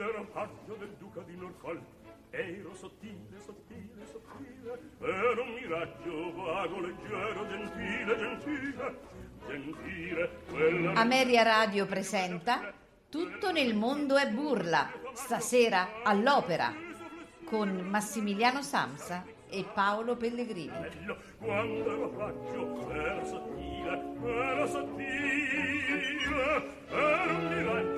ero paggio del duca di Norfolk. Ero sottile, sottile, sottile ero un miraggio vago, leggero, gentile, gentile gentile quella... Ameria Radio presenta Tutto nel mondo è burla stasera all'opera con Massimiliano Samsa e Paolo Pellegrini. Quando ero paggio ero sottile ero sottile ero un miraggio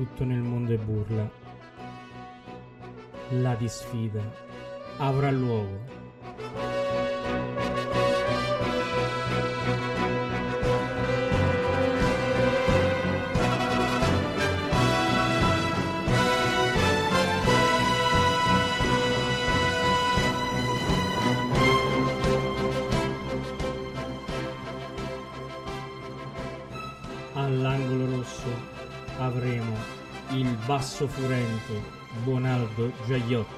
tutto nel mondo è burla. La disfida avrà luogo. Il basso furente Bonaldo Giaiotti.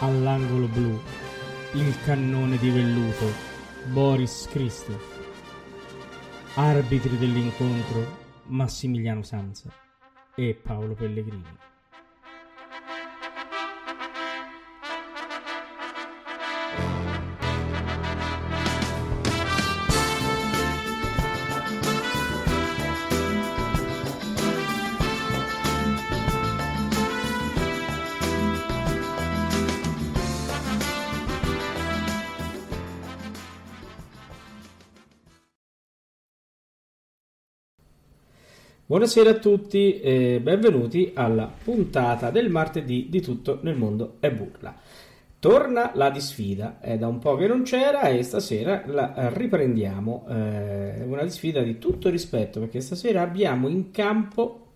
All'angolo blu il cannone di velluto Boris Christoph. Arbitri dell'incontro Massimiliano Sanza e Paolo Pellegrini. Buonasera a tutti e benvenuti alla puntata del martedì di Tutto nel mondo è burla. Torna la disfida, è da un po' che non c'era e stasera la riprendiamo. È una disfida di tutto rispetto perché stasera abbiamo in campo,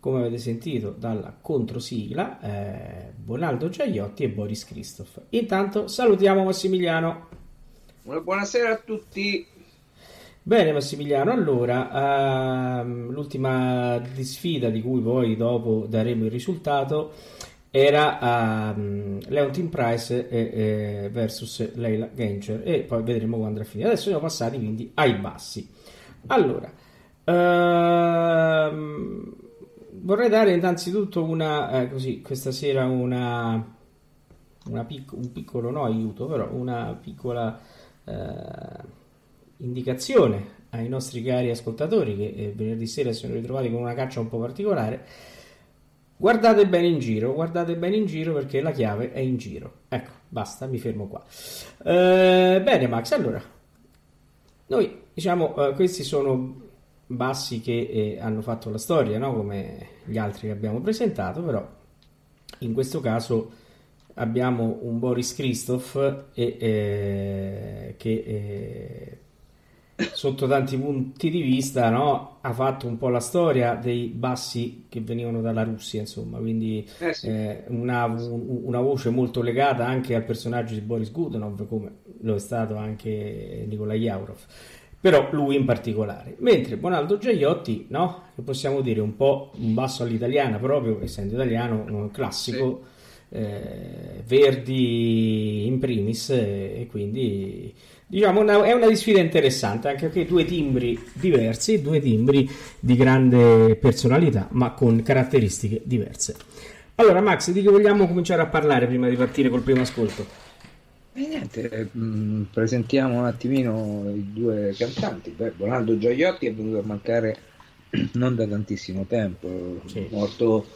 come avete sentito dalla controsigla, eh, Bonaldo Giaiotti e Boris Christoph. Intanto salutiamo Massimiliano. Buonasera a tutti. Bene Massimiliano, allora ehm, l'ultima disfida di cui poi dopo daremo il risultato era um, Leontine Price e, e versus Leila Gencher e poi vedremo quando andrà a finire. Adesso siamo passati quindi ai bassi. Allora, ehm, vorrei dare innanzitutto una, eh, così, questa sera una, una pic- un piccolo no aiuto, però una piccola... Eh, indicazione ai nostri cari ascoltatori che eh, venerdì sera si sono ritrovati con una caccia un po' particolare. Guardate bene in giro, guardate bene in giro perché la chiave è in giro. Ecco, basta, mi fermo qua. Eh, bene, Max, allora, noi diciamo, eh, questi sono bassi che eh, hanno fatto la storia, no? come gli altri che abbiamo presentato, però in questo caso abbiamo un Boris Christoph e, eh, che eh, sotto tanti punti di vista no, ha fatto un po' la storia dei bassi che venivano dalla Russia, insomma, quindi Eh sì. eh, una, un- una voce molto legata anche al personaggio di Boris Godunov, come lo è stato anche Nikolai Yaurov, però lui in particolare. Mentre Bonaldo Giaiotti, no, che possiamo dire un po' un basso all'italiana, proprio essendo italiano, classico. eh, Verdi in primis e quindi diciamo una- è una sfida interessante anche perché due timbri diversi due timbri di grande personalità ma con caratteristiche diverse allora Max di che vogliamo cominciare a parlare prima di partire col primo ascolto E niente, mm, presentiamo un attimino i due cantanti. Beh, Bonaldo Gioiotti è venuto a mancare non da tantissimo tempo, sì. morto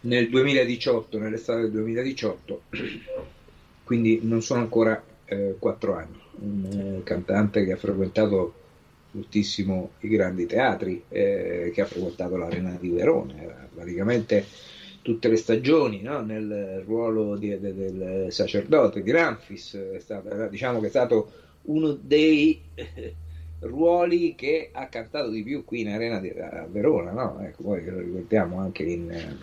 nel 2018, nell'estate del 2018, quindi non sono ancora eh, quattro anni. Un cantante che ha frequentato moltissimo i grandi teatri, eh, che ha frequentato l'Arena di Verona, praticamente tutte le stagioni no? nel ruolo di, de, del sacerdote di Ramfis, diciamo che è stato uno dei eh, ruoli che ha cantato di più qui in Arena di Verona, no? ecco, poi lo ricordiamo anche in,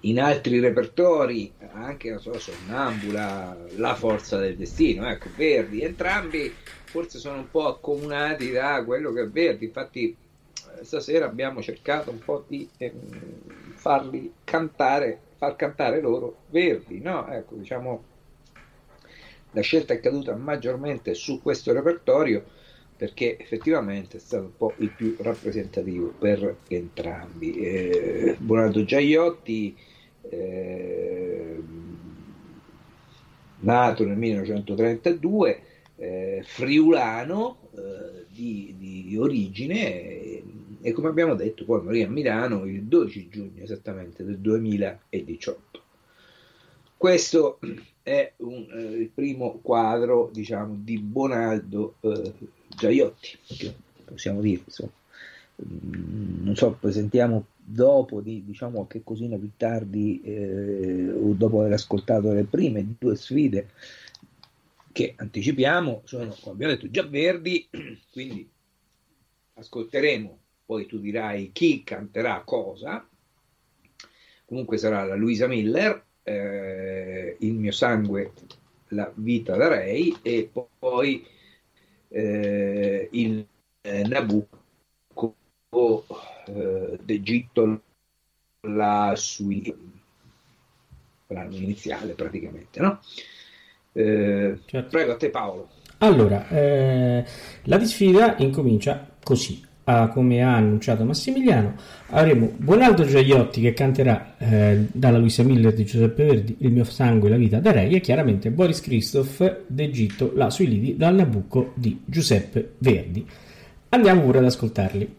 in altri repertori, anche non so, Sonnambula, La forza del destino, ecco, Verdi, entrambi forse sono un po' accomunati da quello che è Verdi, infatti eh, stasera abbiamo cercato un po' di eh, farli cantare, far cantare loro Verdi, no? Ecco, diciamo, la scelta è caduta maggiormente su questo repertorio perché effettivamente è stato un po' il più rappresentativo per entrambi. Eh, Bonardo Giaiotti, eh, nato nel 1932, eh, friulano eh, di, di, origine e, come abbiamo detto poi morì a Milano il 12 giugno esattamente del 2018. Questo è un, eh, il primo quadro diciamo, di Bonaldo eh, Giaiotti, possiamo dire, insomma. Mm, non so, presentiamo dopo, di, diciamo qualche cosina più tardi, eh, o dopo aver ascoltato le prime due sfide, che anticipiamo, sono, come abbiamo detto, già verdi, quindi ascolteremo, poi tu dirai chi canterà cosa, comunque sarà la Luisa Miller, eh, Il mio sangue, la vita da Rei, e poi eh, il eh, Nabucco eh, d'Egitto la sui l'anno iniziale praticamente no? Eh, certo. prego a te Paolo allora eh, la disfida incomincia così ah, come ha annunciato Massimiliano avremo Buonaldo Giaiotti che canterà eh, dalla Luisa Miller di Giuseppe Verdi Il mio sangue e la vita da Rei e chiaramente Boris Christoph d'Egitto La sui lidi dal Nabucco di Giuseppe Verdi andiamo pure ad ascoltarli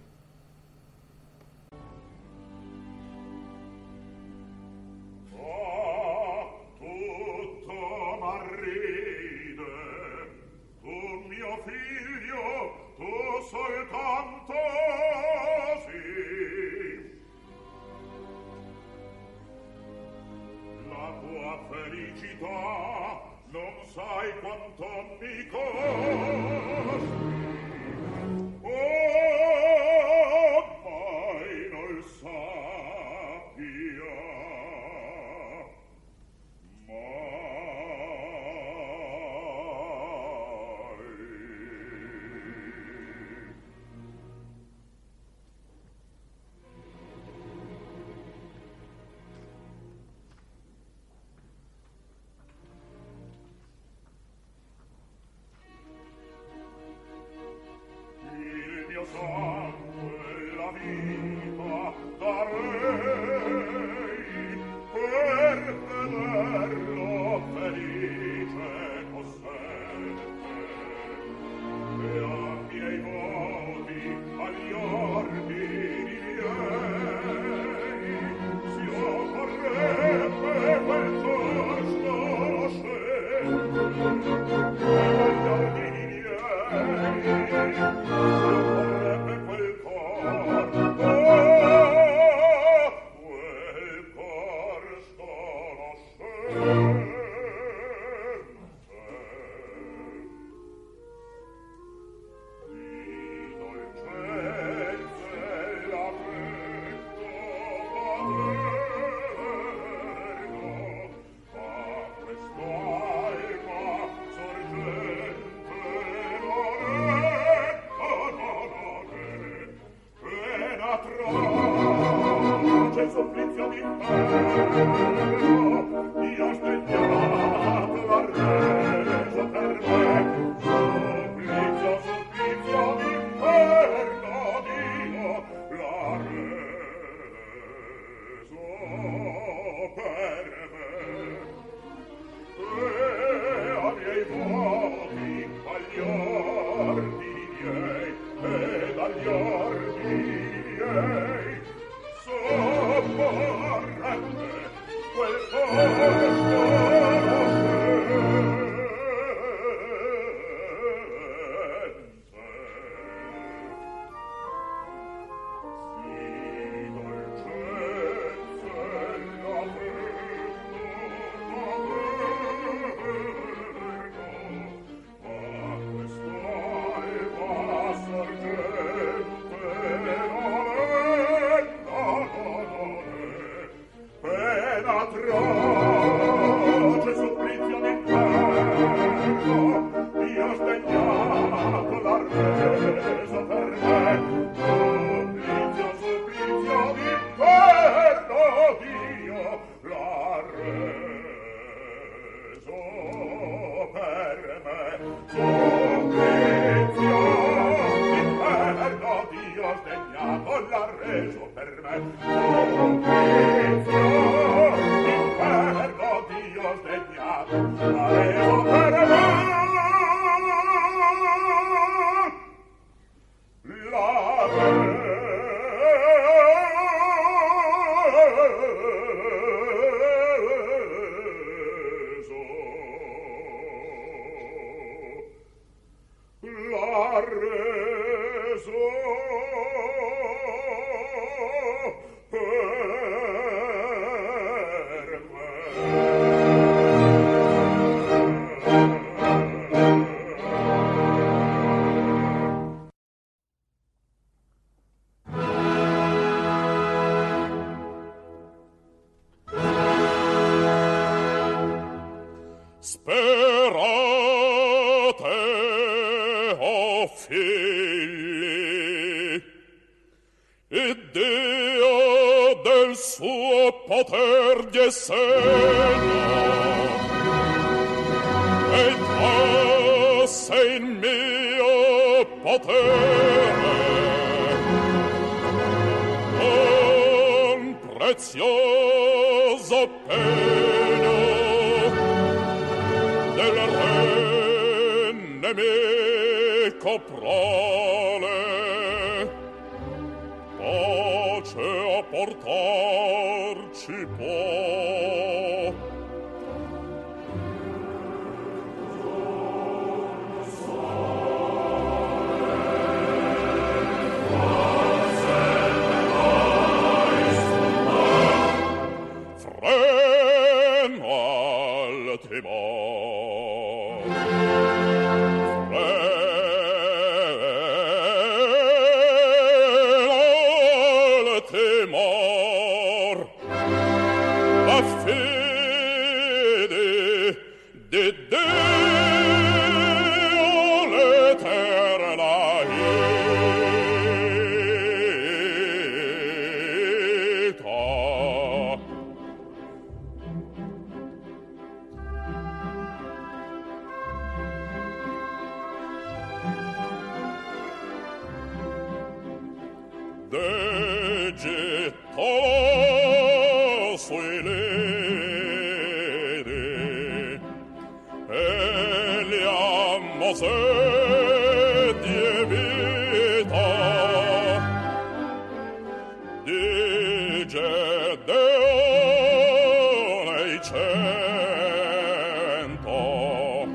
tempo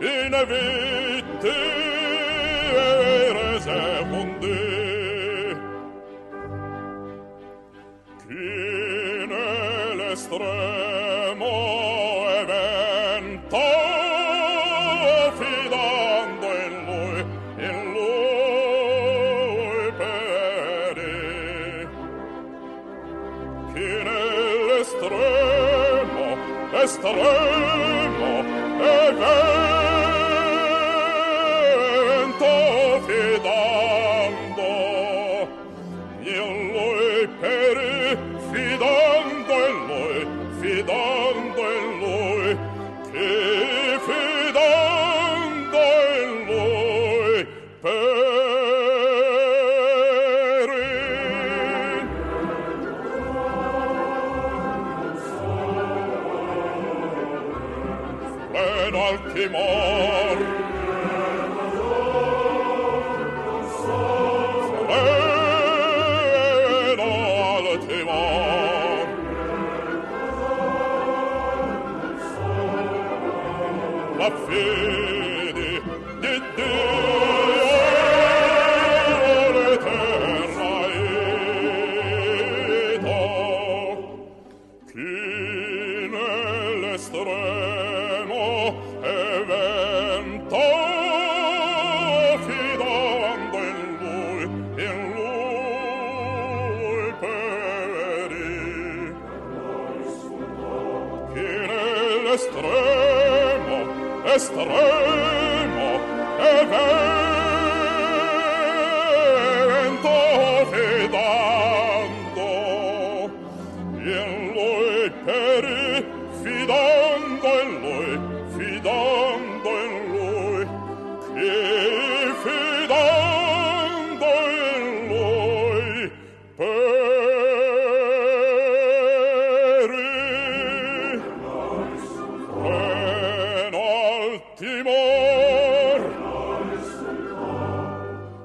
in vite erese mundi.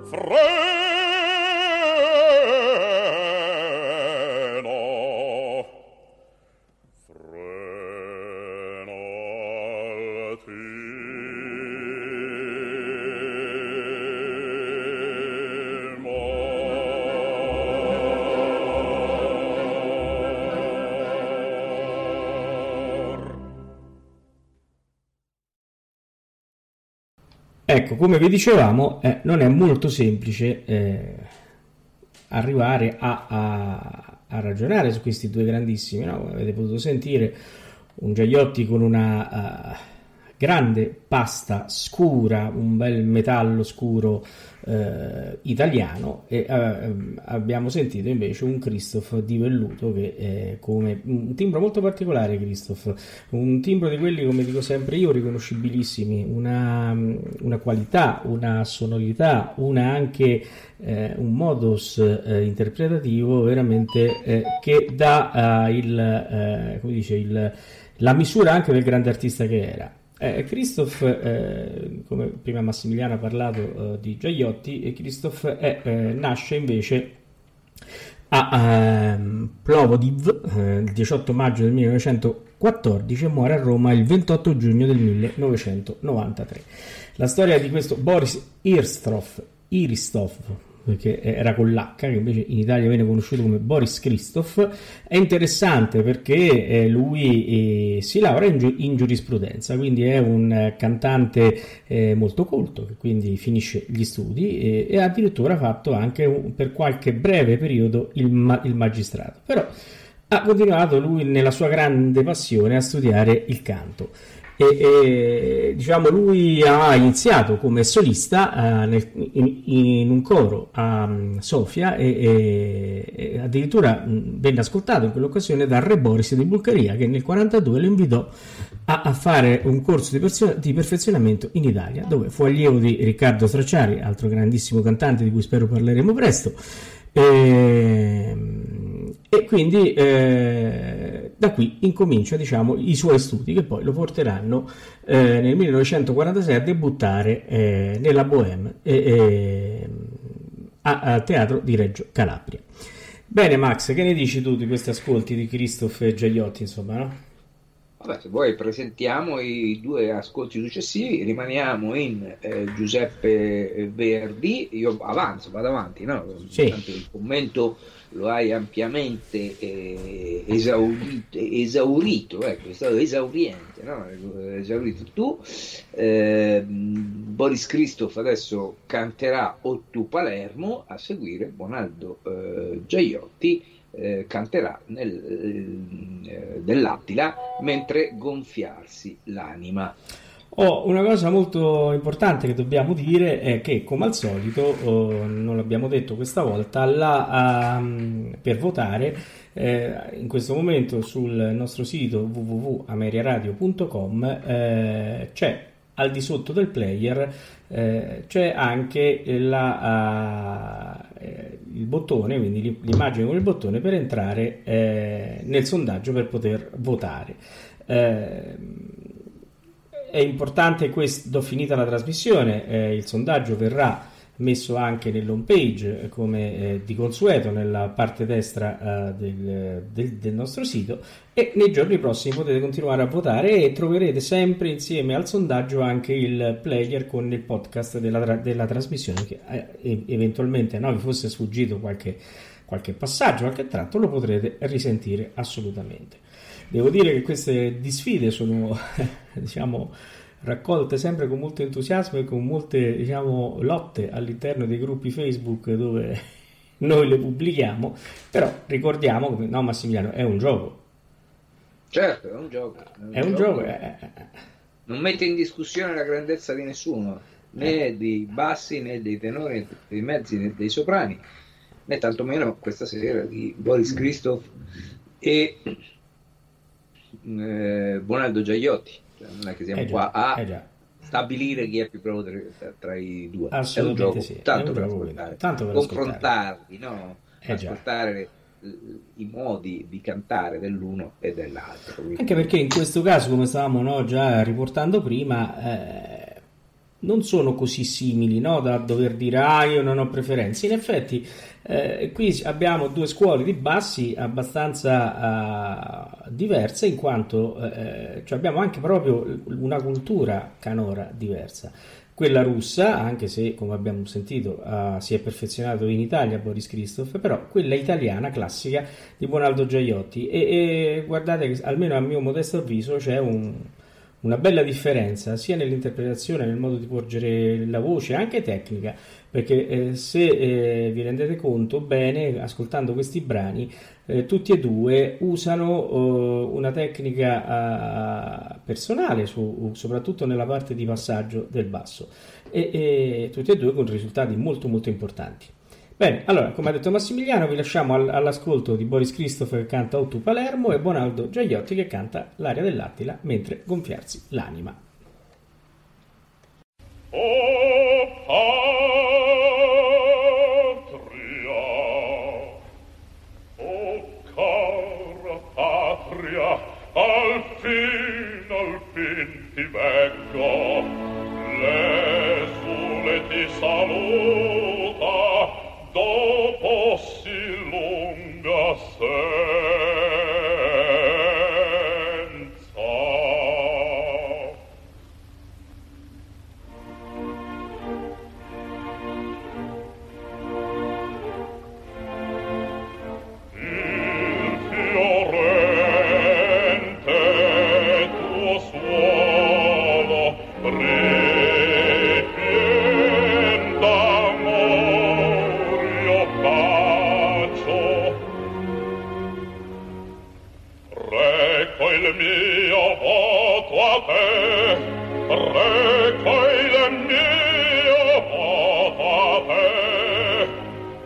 Freude Ecco, come vi dicevamo, eh, non è molto semplice eh, arrivare a, a- a ragionare su questi due grandissimi, no? Avete potuto sentire, un Giagliotti con una eh, grande pasta scura, un bel metallo scuro eh, italiano e eh, abbiamo sentito invece un Christoph di velluto che è come un timbro molto particolare Christoph, un timbro di quelli come dico sempre io riconoscibilissimi, una, una qualità, una sonorità, una anche eh, un modus eh, interpretativo veramente eh, che dà eh, il, come dice, il, la misura anche del grande artista che era. Eh, Christoph, eh, come prima Massimiliano ha parlato eh, di Giagliotti, e Christoph è, eh, nasce invece a ehm, Plovdiv eh, il 18 maggio del 1914 e muore a Roma il 28 giugno del 1993. La storia di questo Boris Irstrov, Iristov, perché era con l'H, che invece in Italia viene conosciuto come Boris Christoph, è interessante perché eh, lui eh, si laurea in, giu- in giurisprudenza, quindi è un cantante eh, molto colto, che quindi finisce gli studi e, e addirittura ha fatto anche un- per qualche breve periodo il, ma- il magistrato. Però ha continuato lui nella sua grande passione a studiare il canto. E, e, diciamo lui ha iniziato come solista eh, nel- in, in un coro a mm, Sofia e, e- addirittura mh, venne ascoltato in quell'occasione dal re Boris di Bulgaria che nel 1942 lo invitò a, a fare un corso di, persio- di perfezionamento in Italia dove fu allievo di Riccardo Stracciari, altro grandissimo cantante di cui spero parleremo presto. Ehm, E, quindi eh, da qui incomincia diciamo, i suoi studi che poi lo porteranno eh, nel 1946 a debuttare eh, nella Bohème e- e- a- al teatro di Reggio Calabria. Bene Max, che ne dici tu di questi ascolti di Christoph e Giagliotti, insomma, no? Vabbè, se vuoi presentiamo i due ascolti successivi, rimaniamo in eh, Giuseppe Verdi, io avanzo, vado avanti, no? Sì. Tanto il commento lo hai ampiamente eh, esaurito, esaurito, ecco, è stato esauriente, no? Esaurito tu. Eh, Boris Christoph adesso canterà O tu Palermo, a seguire Bonaldo eh, Giaiotti eh, canterà nel, eh, dell'Attila mentre gonfiarsi l'anima. Oh, una cosa molto importante che dobbiamo dire è che, come al solito, oh, non l'abbiamo detto questa volta, la, ehm, per votare eh, in questo momento sul nostro sito www.ameriaradio.com eh, c'è al di sotto del player eh, c'è anche la, eh, il bottone, quindi l'i- l'immagine con il bottone per entrare eh, nel sondaggio per poter votare. È importante questo, finita la trasmissione, eh, il sondaggio verrà messo anche nell'home page eh, come eh, di consueto nella parte destra eh, del, del- del nostro sito e nei giorni prossimi potete continuare a votare e troverete sempre insieme al sondaggio anche il player con il podcast della, della trasmissione che eh, eventualmente no, vi fosse sfuggito qualche, qualche passaggio, qualche tratto lo potrete risentire assolutamente. Devo dire che queste disfide sono, diciamo, raccolte sempre con molto entusiasmo e con molte, diciamo, lotte all'interno dei gruppi Facebook dove noi le pubblichiamo, però ricordiamo, come- no Massimiliano, è un gioco, Certo, è un gioco. è un gioco, eh, eh, eh. Non mette in discussione la grandezza di nessuno, né dei bassi, né dei tenori, né dei mezzi, né dei soprani, né tantomeno questa sera di Boris Christoph e eh, Bonaldo Giagliotti. Cioè, non è che siamo Eh già, qua a eh stabilire chi è più bravo tra, tra i due. Assolutamente è un gioco, sì, tanto un per ascoltare, tanto per confrontarli, no? Eh ascoltare i modi di cantare dell'uno e dell'altro. Anche perché in questo caso, come stavamo no, già riportando prima, eh, non sono così simili no, da dover dire ah io non ho preferenze. In effetti eh, qui abbiamo due scuole di bassi abbastanza uh, diverse in quanto eh, cioè abbiamo anche proprio una cultura canora diversa. Quella russa, anche se come abbiamo sentito uh, si è perfezionato in Italia Boris Christoph, però quella italiana classica di Buonaldo Giaiotti e, e guardate che almeno a mio modesto avviso c'è un, una bella differenza sia nell'interpretazione, nel modo di porgere la voce, anche tecnica, perché eh, se eh, vi rendete conto bene, ascoltando questi brani, eh, tutti e due usano uh, una tecnica personale, su, soprattutto nella parte di passaggio del basso, e, e, tutti e due con risultati molto molto importanti. Bene, allora, come ha detto Massimiliano, vi lasciamo all- all'ascolto di Boris Christopher che canta Ottu Palermo e Bonaldo Giagliotti che canta L'aria dell'Attila mentre gonfiarsi l'anima. Oh, al fin, al fin ti vengo, l'esule ti saluta,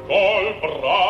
col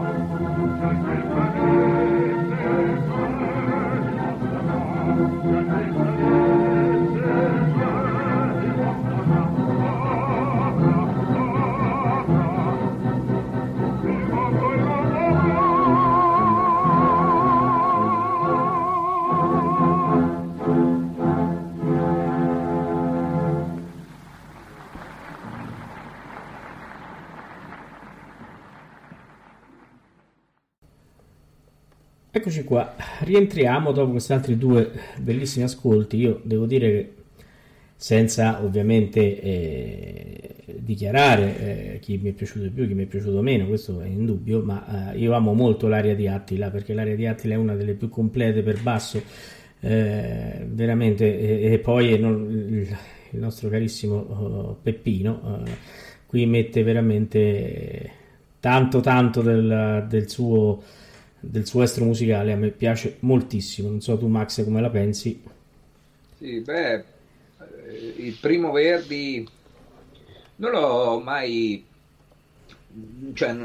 Amen. Eccoci qua, rientriamo dopo questi altri due bellissimi ascolti. Io devo dire che senza ovviamente eh, dichiarare eh, chi mi è piaciuto di più, chi mi è piaciuto meno, questo è indubbio, ma eh, io amo molto l'aria di Attila perché l'aria di Attila è una delle più complete per basso, eh, veramente, e, e poi il, il, nostro carissimo uh, Peppino uh, qui mette veramente tanto tanto del, del suo del suo estro musicale a me piace moltissimo. Non so tu, Max, come la pensi? Sì, beh, eh, il primo Verdi non l'ho mai. Cioè,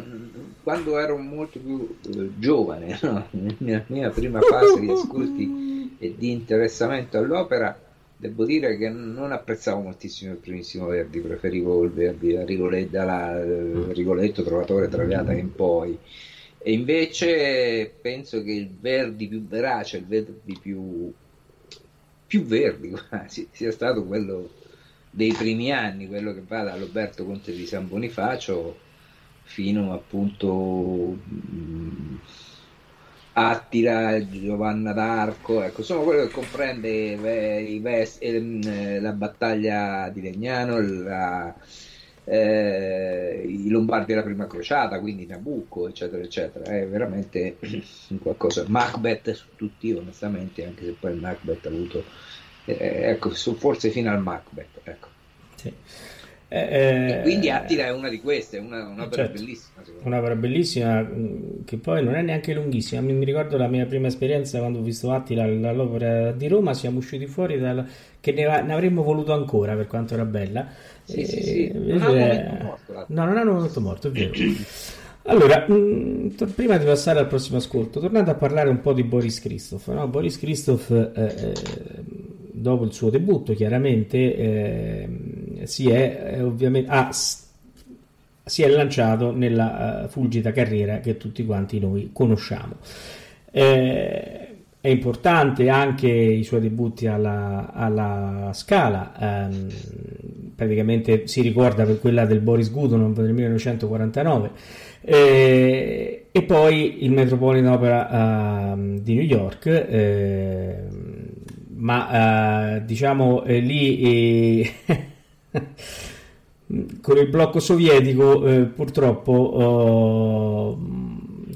quando ero molto più eh, giovane, no? nella mia prima fase di ascolti e di interessamento all'opera, devo dire che non apprezzavo moltissimo il primissimo Verdi, preferivo il Verdi da Rigoletto, mm. Rigoletto Trovatore Traviata in poi. E invece penso che il Verdi più verace, il Verdi più, più Verdi quasi, sia stato quello dei primi anni, quello che va dall'Alberto Conte di San Bonifacio fino appunto mh, Attila, Giovanna d'Arco, ecco, sono quello che comprende i vest- eh, la battaglia di Legnano, la, eh, i Lombardi della prima crociata, quindi Nabucco, eccetera, eccetera. È veramente qualcosa. Macbeth su tutti, onestamente, anche se poi il Macbeth ha avuto, eh, ecco, forse fino al Macbeth. Ecco. Sì. Eh, quindi Attila è una di queste, una, un'opera certo, bellissima. Un'opera bellissima mm, che poi non è neanche lunghissima. Mi, mi, ricordo la mia prima esperienza quando ho visto Attila all'opera di Roma, siamo usciti fuori dal, che ne, ne avremmo voluto ancora per quanto era bella sì, sì, sì. Non è... morto, no, non hanno momento morto, è vero. Allora, mh, mm, prima di passare al prossimo ascolto, tornando a parlare un po' di Boris Christoph. No? Boris Christoph, eh, eh, dopo il suo debutto, chiaramente eh, si, è, eh, ovviamente, ah, si è lanciato nella uh, fulgida carriera che tutti quanti noi conosciamo. Eh, è importante anche i suoi debutti alla, alla Scala, ehm, praticamente si ricorda per quella del Boris Godunov del 1949 eh, e poi il Metropolitan Opera eh, di New York, eh, ma eh, diciamo eh, lì con il blocco sovietico eh, purtroppo oh,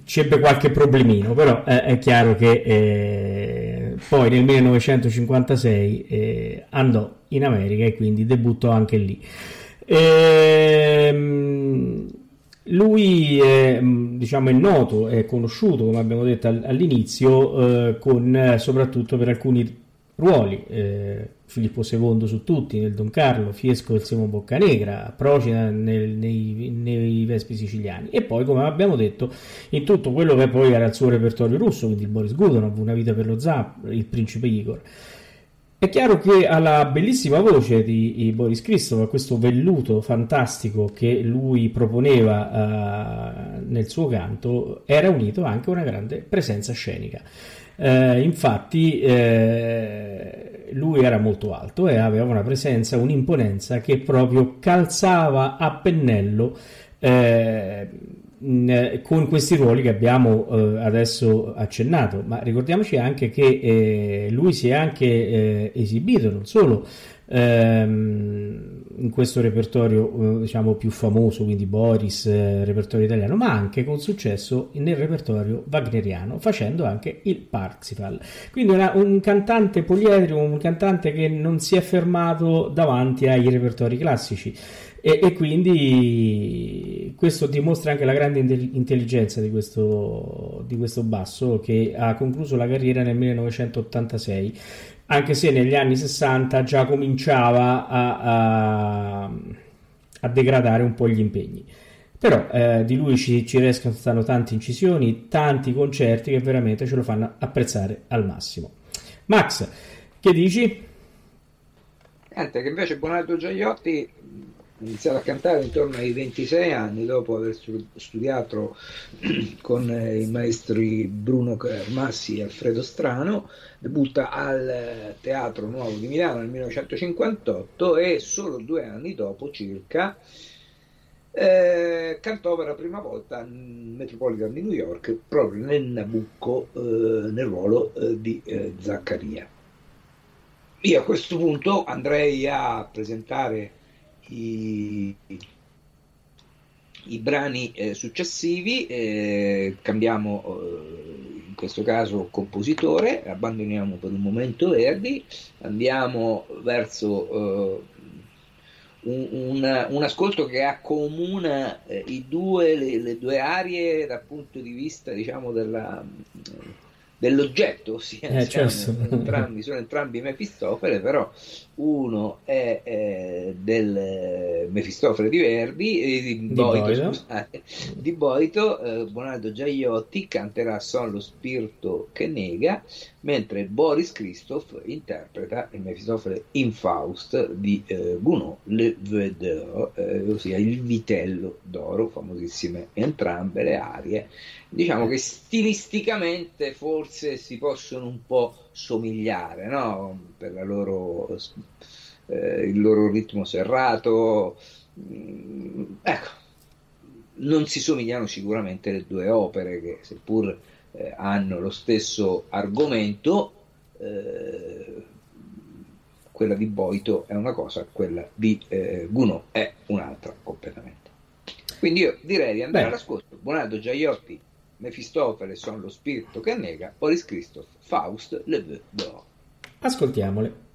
ci ebbe qualche problemino, però eh, è chiaro che eh, poi nel 1956 eh, andò in America e quindi debuttò anche lì. Ehm, lui è, diciamo, è noto, è conosciuto, come abbiamo detto all'inizio, eh, con, soprattutto per alcuni ruoli. Filippo II su tutti nel Don Carlo, Fiesco del Semo Boccanegra, Procida nel, nei, nei, Vespi siciliani e poi come abbiamo detto in tutto quello che poi era il suo repertorio russo, quindi Boris Godunov, Una vita per lo zap, il principe Igor. È chiaro che alla bellissima voce di Boris Christoph, a questo velluto fantastico che lui proponeva uh, nel suo canto, era unito anche una grande presenza scenica. Uh, infatti, uh, lui era molto alto e aveva una presenza, un'imponenza che proprio calzava a pennello eh, con questi ruoli che abbiamo eh, adesso accennato, ma ricordiamoci anche che eh, lui si è anche eh, esibito non solo ehm, in questo repertorio eh, diciamo più famoso, quindi Boris, eh, repertorio italiano, ma anche con successo nel repertorio wagneriano, facendo anche il Parsifal. Quindi una, un cantante poliedrico, un cantante che non si è fermato davanti ai repertori classici. E, e, quindi questo dimostra anche la grande intelligenza di questo, di questo basso che ha concluso la carriera nel 1986 anche se negli anni 60 già cominciava a, a, a degradare un po' gli impegni. Però eh, di lui ci, ci restano tante incisioni, tanti concerti che veramente ce lo fanno apprezzare al massimo. Max, che dici? Niente, che invece Bonaldo Giagliotti ha iniziato a cantare intorno ai 26 anni dopo aver studiato con eh, i maestri Bruno Massi e Alfredo Strano, debutta al Teatro Nuovo di Milano nel 1958 e solo due anni dopo circa eh, cantò per la prima volta al Metropolitan di New York proprio nel Nabucco eh, nel ruolo eh, di eh, Zaccaria. Io a questo punto andrei a presentare i, i brani eh, successivi, eh, cambiamo in questo caso compositore, abbandoniamo per un momento Verdi, andiamo verso un, un, un, ascolto che accomuna eh, due, le, le, due aree dal punto di vista diciamo della, dell'oggetto, ossia eh, certo. entrambi, sono entrambi Mefistofele, però uno è eh, del Mefistofele di Verdi, eh, di, di Boito, Boito. Scusate, di Boito eh, Bonaldo Giaiotti canterà Son lo spirito che nega, mentre Boris Christoph interpreta il Mefistofele in Faust di eh, Gounod Le Vedeur, eh, ossia il vitello d'oro, famosissime entrambe le arie. Diciamo che stilisticamente forse si possono un po' somigliare, no? Per la loro, eh, il loro ritmo serrato. Mm, ecco, non si somigliano sicuramente le due opere che seppur eh, hanno lo stesso argomento, eh, quella di Boito è una cosa, quella di eh, Gounod è un'altra completamente. Quindi io direi di andare Beh. all'ascolto. Buonaldo Giaiotti, Mefistofele sono lo spirito che nega, Boris Christoph, Faust, Le Vœux d'Or. Ascoltiamole.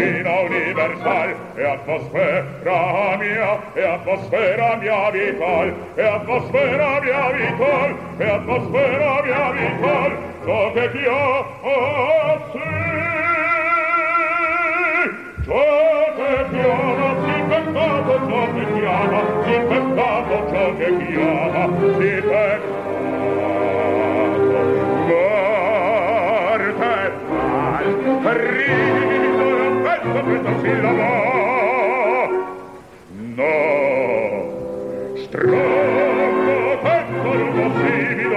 Ruina universal e atmosfera mia e atmosfera mia vital e atmosfera mia vital e atmosfera mia vital so che chiamo ciò che chiama, si peccato ciò che chiama, si peccato ciò che chiama, si peccato. Morte, No, strano petto impossibile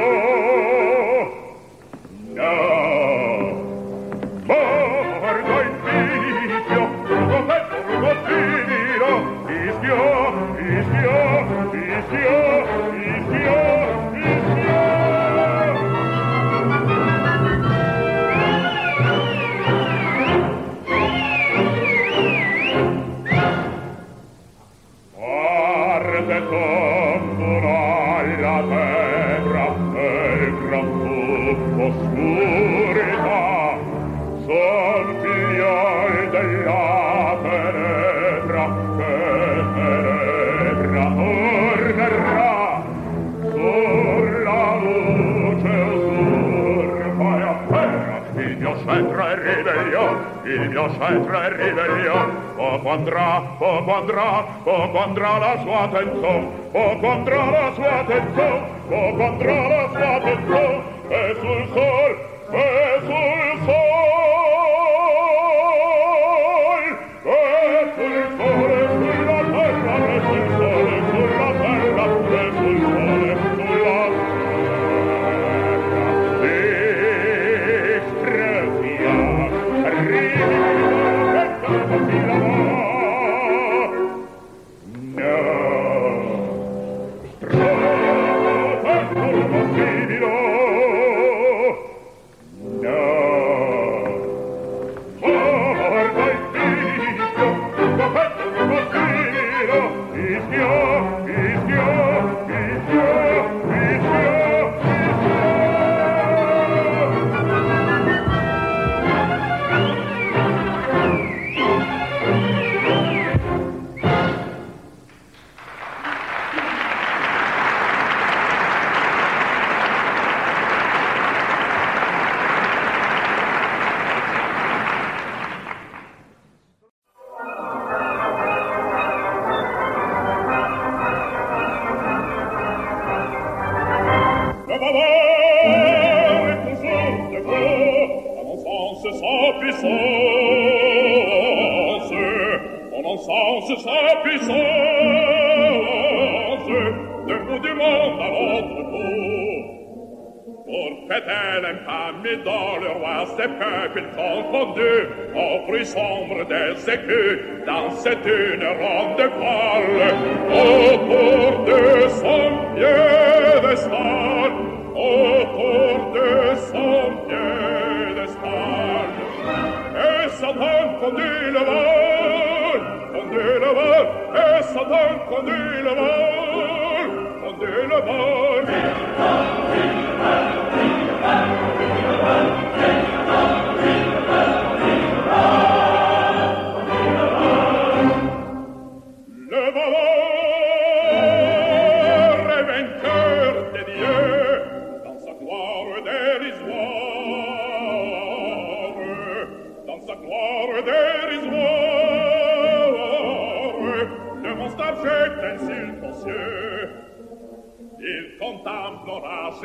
ribellion il mio scettro è ribellion poco andrà poco andrà poco andrà la sua attenzione poco andrà la sua attenzione poco andrà la sua attenzione e sul sol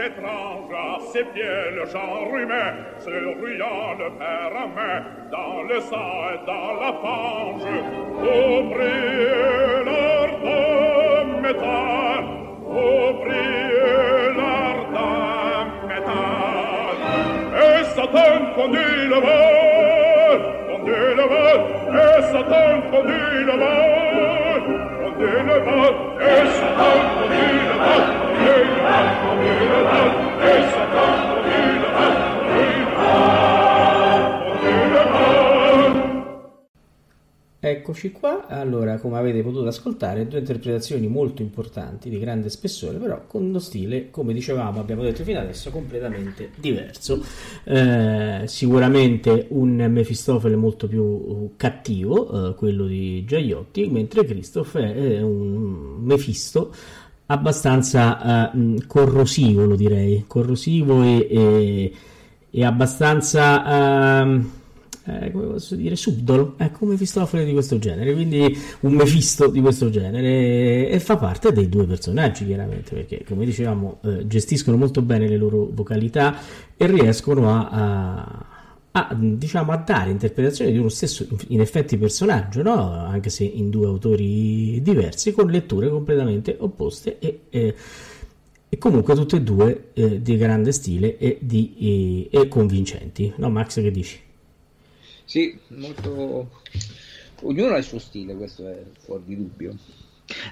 étrange à ses pieds, le genre humain, se ruant le père à main, dans le sang et dans la fange. Oubliez l'ardent métal, oubliez l'ardent métal. Et Satan conduit le vol, Es kommt es Eccoci qua, allora come avete potuto ascoltare due interpretazioni molto importanti di grande spessore però con uno stile come dicevamo abbiamo detto fino adesso completamente diverso. Eh, sicuramente un Mefistofele molto più cattivo eh, quello di Giaiotti mentre Christoph è un Mefisto abbastanza eh, corrosivo lo direi. Corrosivo e, e, e abbastanza ehm, eh, come posso dire, subdolo, ecco un Mefistofele di questo genere, quindi un Mefisto di questo genere e fa parte dei due personaggi chiaramente perché come dicevamo eh, gestiscono molto bene le loro vocalità e riescono a, a, a, diciamo, a dare interpretazione di uno stesso in effetti personaggio, no? anche se in due autori diversi, con letture completamente opposte e, e e comunque tutte e due eh, di grande stile e, di, e convincenti, no Max che dici? Sì, molto... Ognuno ha il suo stile, questo è fuori di dubbio.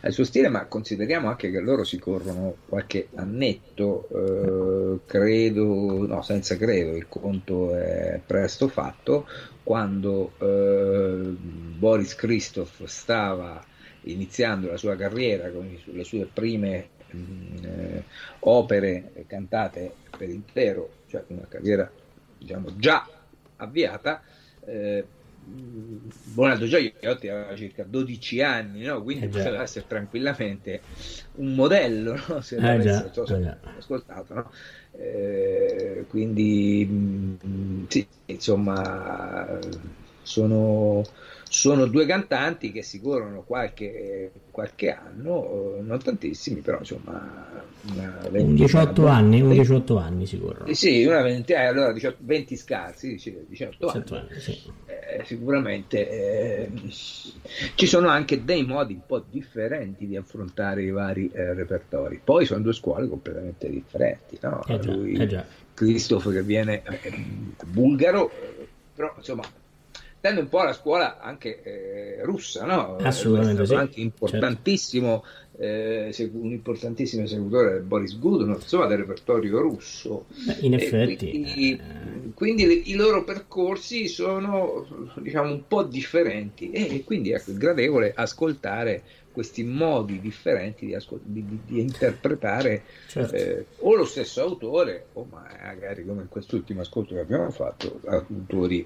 Ha il suo stile, ma consideriamo anche che loro si corrono qualche annetto, eh, credo, no, senza credo, il conto è presto fatto, quando eh, Boris Christoph stava iniziando la sua carriera con le sue prime mh, eh, opere cantate per intero, cioè una carriera diciamo già avviata, eh, Bonaldo Gioiotti aveva circa 12 anni, no? quindi Eh poteva essere tranquillamente un modello, no? se Eh già, so eh ascoltato. No? Eh, quindi mh, sì, insomma sono, sono due cantanti che si corrono qualche, qualche anno, eh, non tantissimi, però insomma una Un ventina- 18 anni, un 18 anni si corrono. Sì, una ventina, eh, allora 18 20 scarsi, dice, 18 anni. 18 anni, sì. Eh, sicuramente eh, ci sono anche dei modi un po' differenti di affrontare i vari eh, repertori. Poi sono due scuole completamente differenti. No? Eh già, Lui. Christoph che viene bulgaro, però insomma tende un po' alla scuola anche eh, russa, no? Assolutamente sì, anche importantissimo, eh, sec- un importantissimo esecutore del Boris Godunov, insomma del repertorio russo. Beh, in effetti, quindi, eh, quindi le- i loro percorsi sono diciamo un po' differenti e quindi ecco, è gradevole ascoltare questi modi differenti di, ascol- di- di- di interpretare certo. eh, o lo stesso autore o magari come in quest'ultimo ascolto che abbiamo fatto autori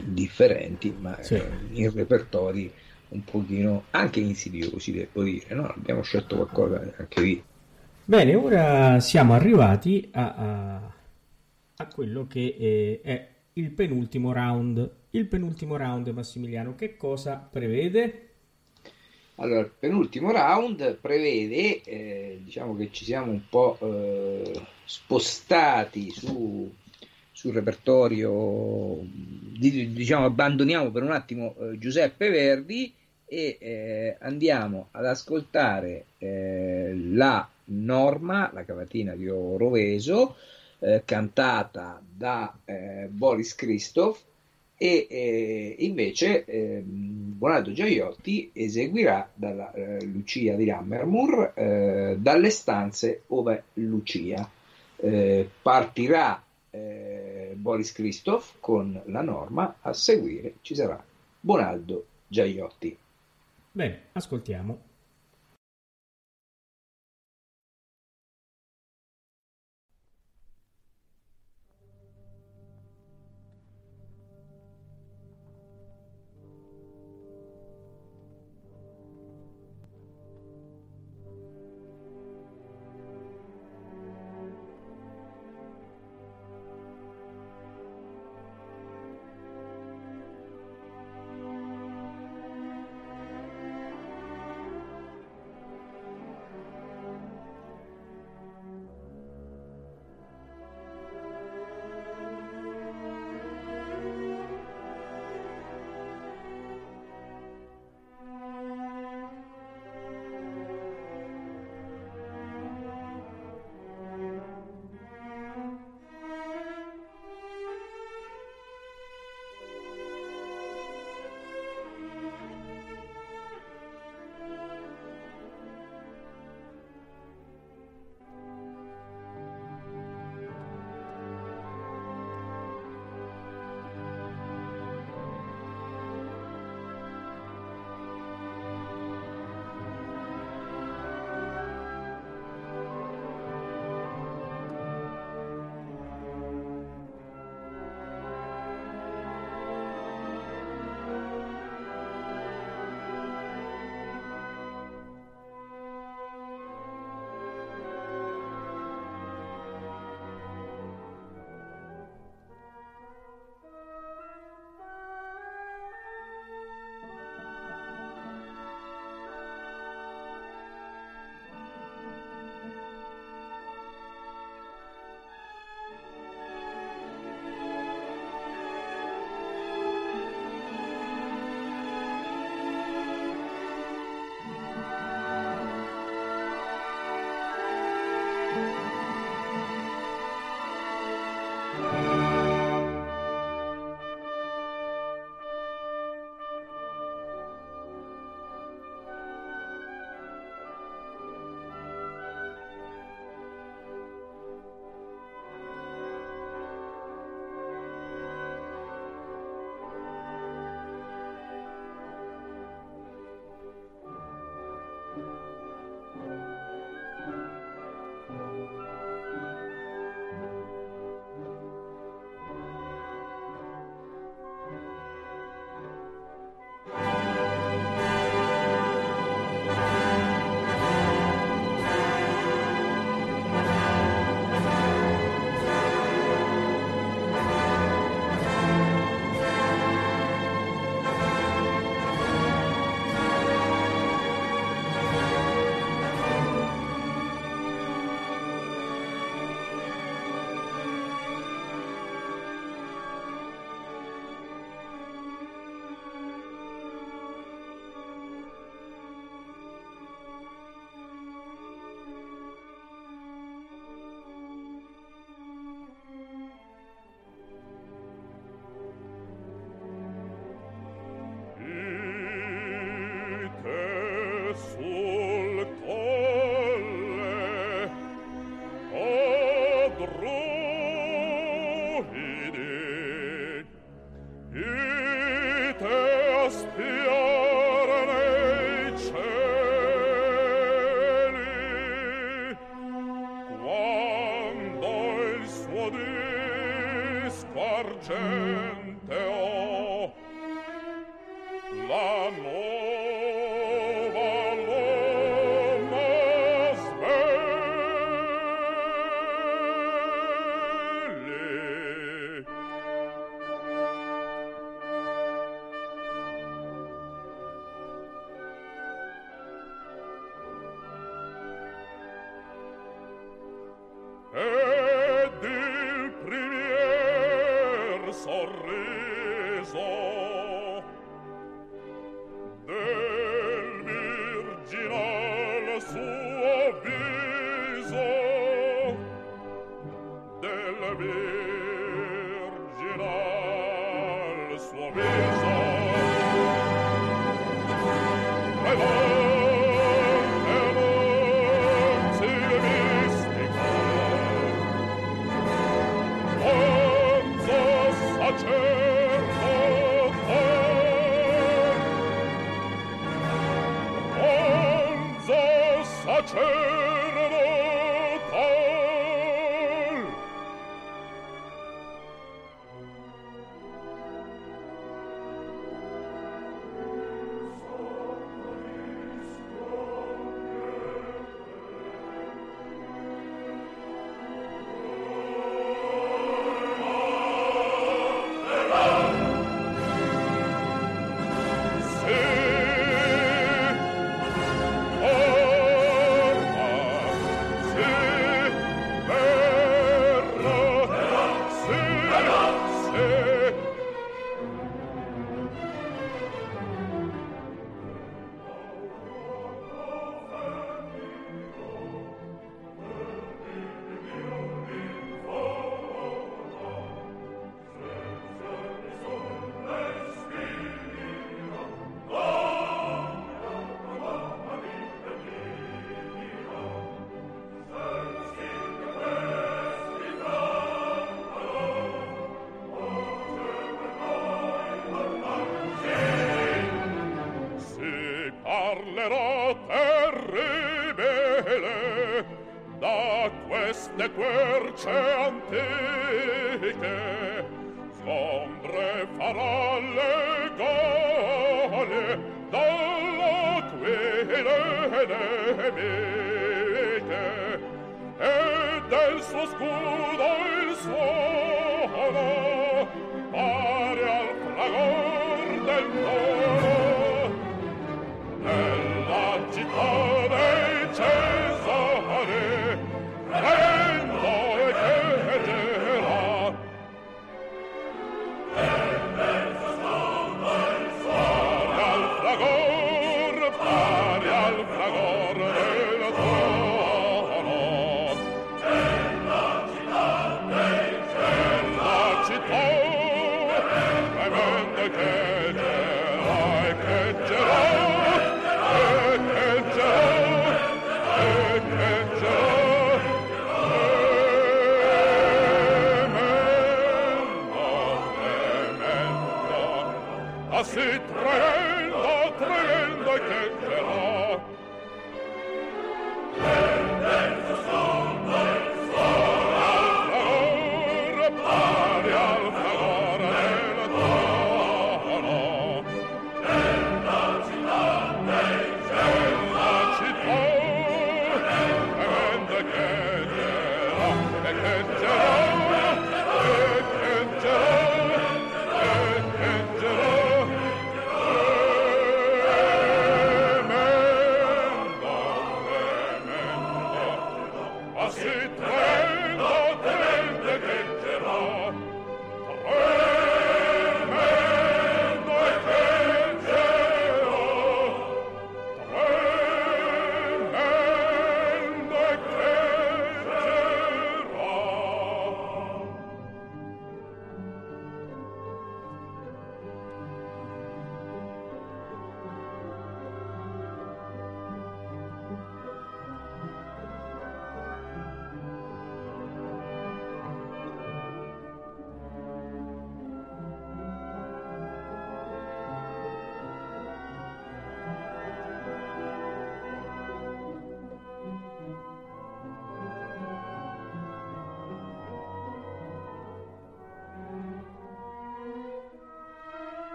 differenti ma Sì. eh, in repertori un pochino anche insidiosi devo dire no? abbiamo scelto qualcosa anche lì Bene, ora siamo arrivati a, a- a quello che eh, è il penultimo round. Il penultimo round, Massimiliano, che cosa prevede? Allora, il penultimo round prevede, eh, diciamo che ci siamo un po' eh, spostati su, sul repertorio, di- diciamo abbandoniamo per un attimo eh, Giuseppe Verdi e eh, andiamo ad ascoltare eh, la Norma, la cavatina di Oroveso, eh, cantata da eh, Boris Christoph e eh, invece eh, Bonaldo Gioiotti eseguirà dalla Lucia di Lammermoor dalle stanze ove Lucia. Partirà eh, Boris Christoph con la norma a seguire ci sarà Bonaldo Gioiotti bene ascoltiamo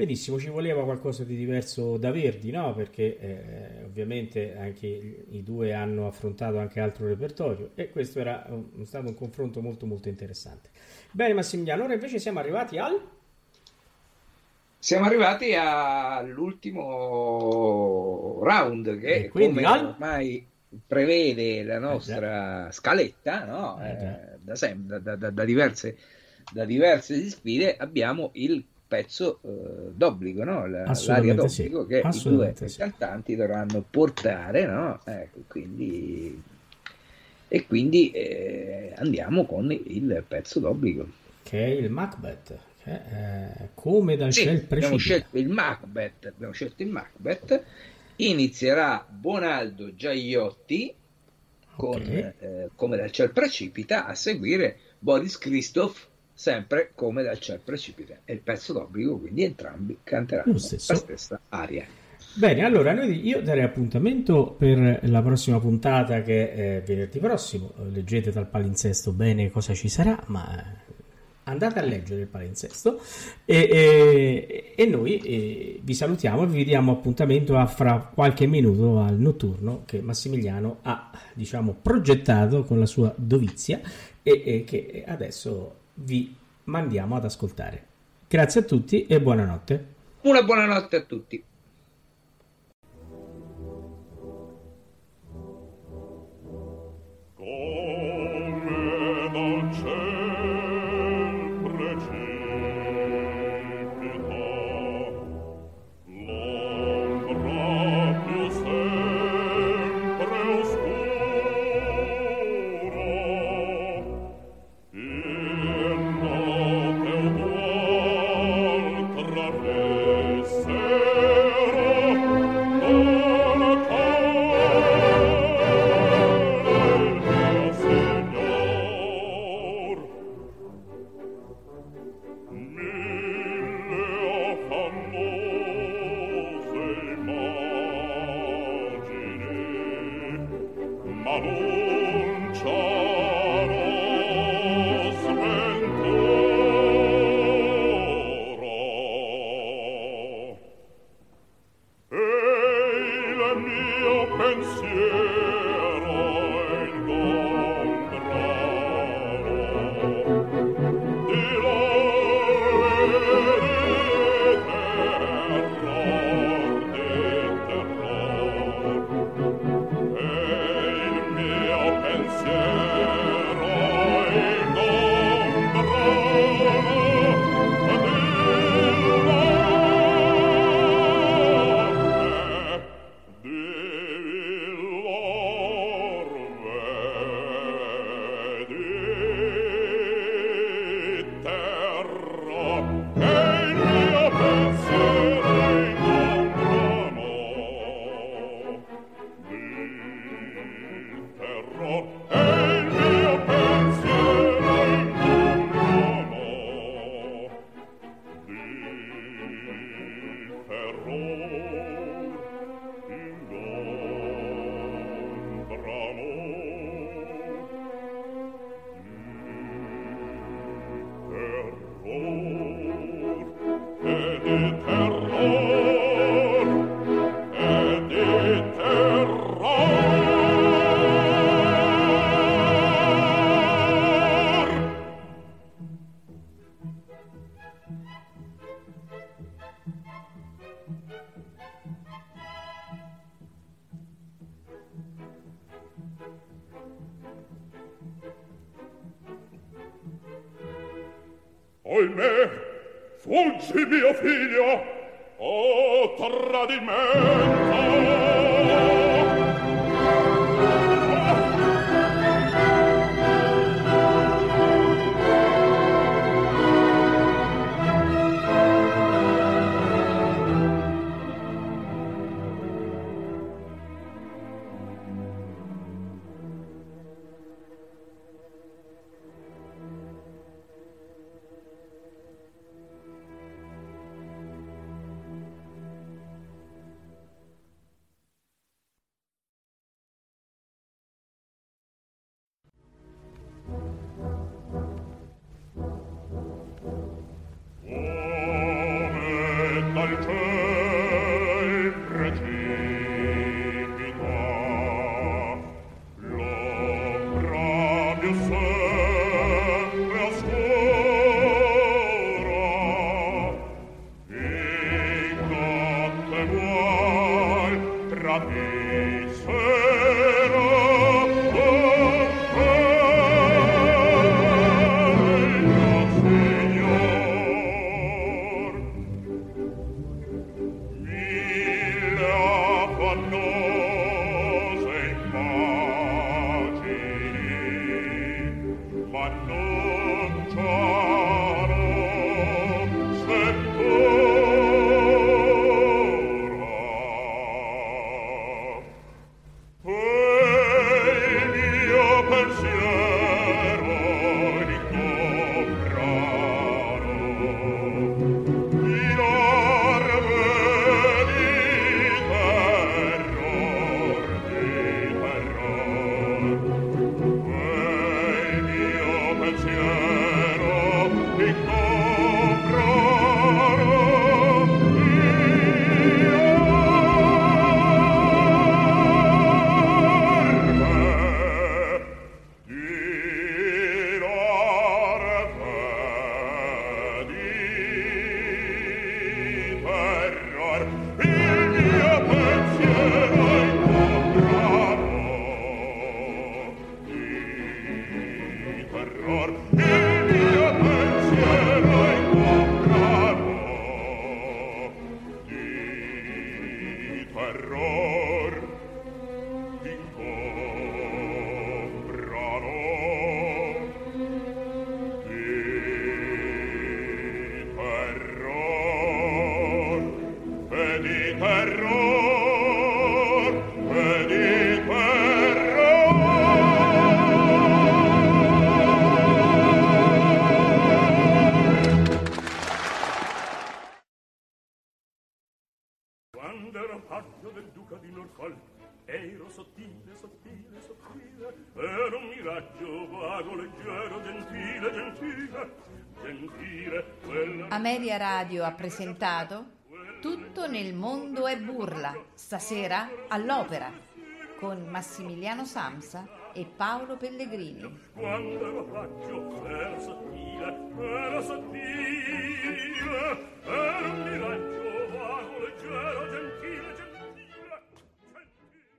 Benissimo, ci voleva qualcosa di diverso da Verdi, no? Perché eh, ovviamente anche i due hanno affrontato anche altro repertorio e questo era un, stato un confronto molto molto interessante. Bene Massimiliano, ora invece siamo arrivati al... Siamo arrivati all'ultimo round che come al... ormai prevede la nostra eh scaletta, no? Eh, eh, da, da, da, diverse, da diverse sfide abbiamo il pezzo eh, d'obbligo, no? La, l'aria d'obbligo sì. che i due sì. cantanti dovranno portare, no? ecco, quindi, e quindi eh, andiamo con il pezzo d'obbligo. Che è il Macbeth, è come dal sì, ciel abbiamo scelto il Macbeth, abbiamo scelto il Macbeth, inizierà Bonaldo Giaiotti con okay. eh, come dal ciel precipita, a seguire Boris Christoph sempre come dal ciel precipite. È il pezzo d'obbligo, quindi entrambi canteranno la stessa aria. Bene, allora noi, io darei appuntamento per la prossima puntata che è venerdì prossimo. Leggete dal palinsesto bene cosa ci sarà, ma andate a leggere il palinsesto e, e, e noi e vi salutiamo e vi diamo appuntamento a fra qualche minuto al notturno che Massimiliano ha diciamo progettato con la sua dovizia e, e che adesso vi mandiamo ad ascoltare. Grazie a tutti e buonanotte. Una buonanotte a tutti. Ameria Radio ha presentato Tutto nel mondo è burla, stasera all'opera, con Massimiliano Samsa e Paolo Pellegrini.